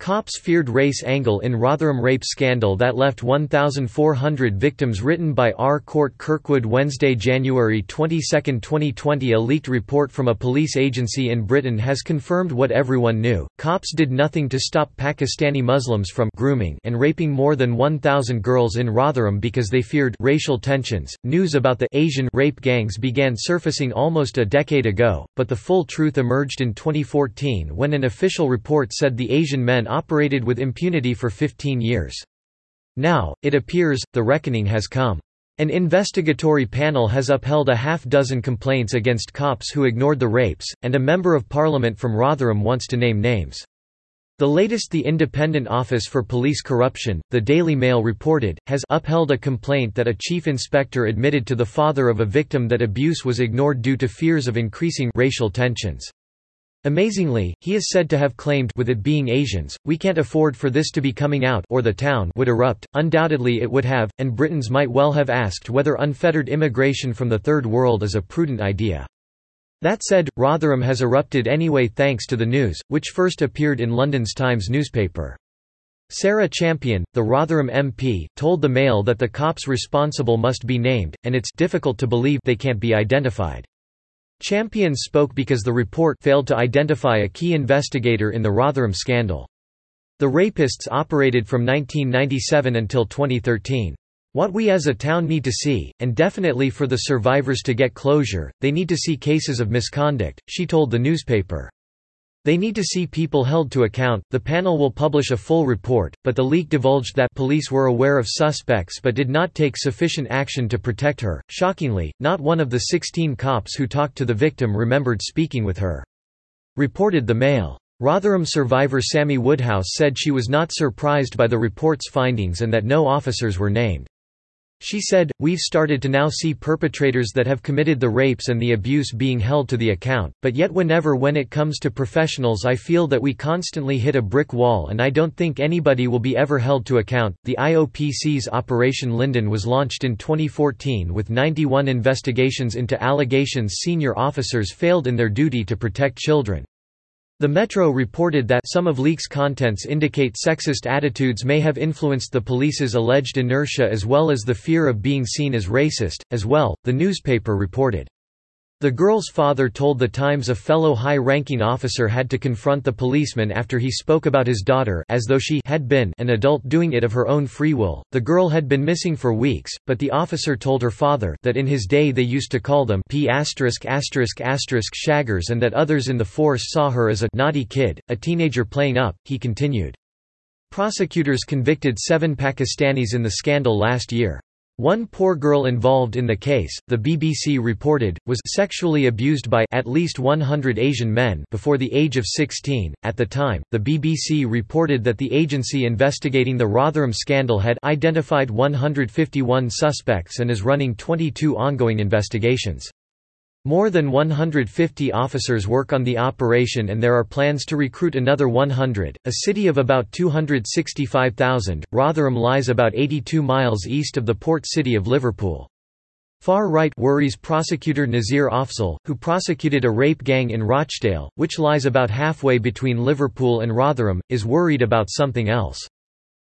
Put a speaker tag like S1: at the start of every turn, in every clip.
S1: Cops feared race angle in Rotherham rape scandal that left 1,400 victims written by R. Cort Kirkwood Wednesday January 22, 2020 A leaked report from a police agency in Britain has confirmed what everyone knew, cops did nothing to stop Pakistani Muslims from grooming and raping more than 1,000 girls in Rotherham because they feared racial tensions. News about the Asian rape gangs began surfacing almost a decade ago, but the full truth emerged in 2014 when an official report said the Asian men operated with impunity for 15 years. Now, it appears, the reckoning has come. An investigatory panel has upheld a half-dozen complaints against cops who ignored the rapes, and a Member of Parliament from Rotherham wants to name names. The latest The Independent Office for Police Corruption, the Daily Mail reported, has upheld a complaint that a chief inspector admitted to the father of a victim that abuse was ignored due to fears of increasing racial tensions. Amazingly, he is said to have claimed with it being Asians, we can't afford for this to be coming out or the town would erupt, undoubtedly it would have, and Britons might well have asked whether unfettered immigration from the Third World is a prudent idea. That said, Rotherham has erupted anyway thanks to the news, which first appeared in London's Times newspaper. Sarah Champion, the Rotherham MP, told the Mail that the cops responsible must be named, and it's difficult to believe they can't be identified. Champion spoke because the report failed to identify a key investigator in the Rotherham scandal. The rapists operated from 1997 until 2013. What we as a town need to see, and definitely for the survivors to get closure, they need to see cases of misconduct, she told the newspaper. They need to see people held to account. The panel will publish a full report, but the leak divulged that police were aware of suspects but did not take sufficient action to protect her. Shockingly, not one of the 16 cops who talked to the victim remembered speaking with her. Reported the Mail. Rotherham survivor Sammy Woodhouse said she was not surprised by the report's findings and that no officers were named. She said, We've started to now see perpetrators that have committed the rapes and the abuse being held to the account, but yet whenever when it comes to professionals I feel that we constantly hit a brick wall and I don't think anybody will be ever held to account. The IOPC's Operation Linden was launched in 2014 with 91 investigations into allegations senior officers failed in their duty to protect children. The Metro reported that some of leaks' contents indicate sexist attitudes may have influenced the police's alleged inertia as well as the fear of being seen as racist, as well, the newspaper reported. The girl's father told The Times a fellow high-ranking officer had to confront the policeman after he spoke about his daughter as though she had been an adult doing it of her own free will. The girl had been missing for weeks, but the officer told her father that in his day they used to call them P shaggers and that others in the force saw her as a naughty kid, a teenager playing up, he continued. Prosecutors convicted seven Pakistanis in the scandal last year. One poor girl involved in the case, the BBC reported, was sexually abused by at least 100 Asian men before the age of 16. At the time, the BBC reported that the agency investigating the Rotherham scandal had identified 151 suspects and is running 22 ongoing investigations. More than 150 officers work on the operation and there are plans to recruit another 100. A city of about 265,000, Rotherham lies about 82 miles east of the port city of Liverpool. Far right worries prosecutor Nazir Afzal, who prosecuted a rape gang in Rochdale, which lies about halfway between Liverpool and Rotherham, is worried about something else.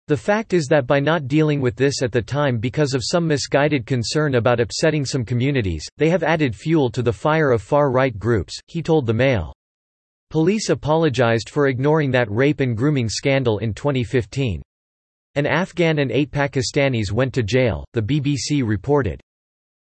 S1: The fact is that by not dealing with this at the time because of some misguided concern about upsetting some communities, they have added fuel to the fire of far-right groups, he told the Mail. Police apologized for ignoring that rape and grooming scandal in 2015. An Afghan and eight Pakistanis went to jail, the BBC reported.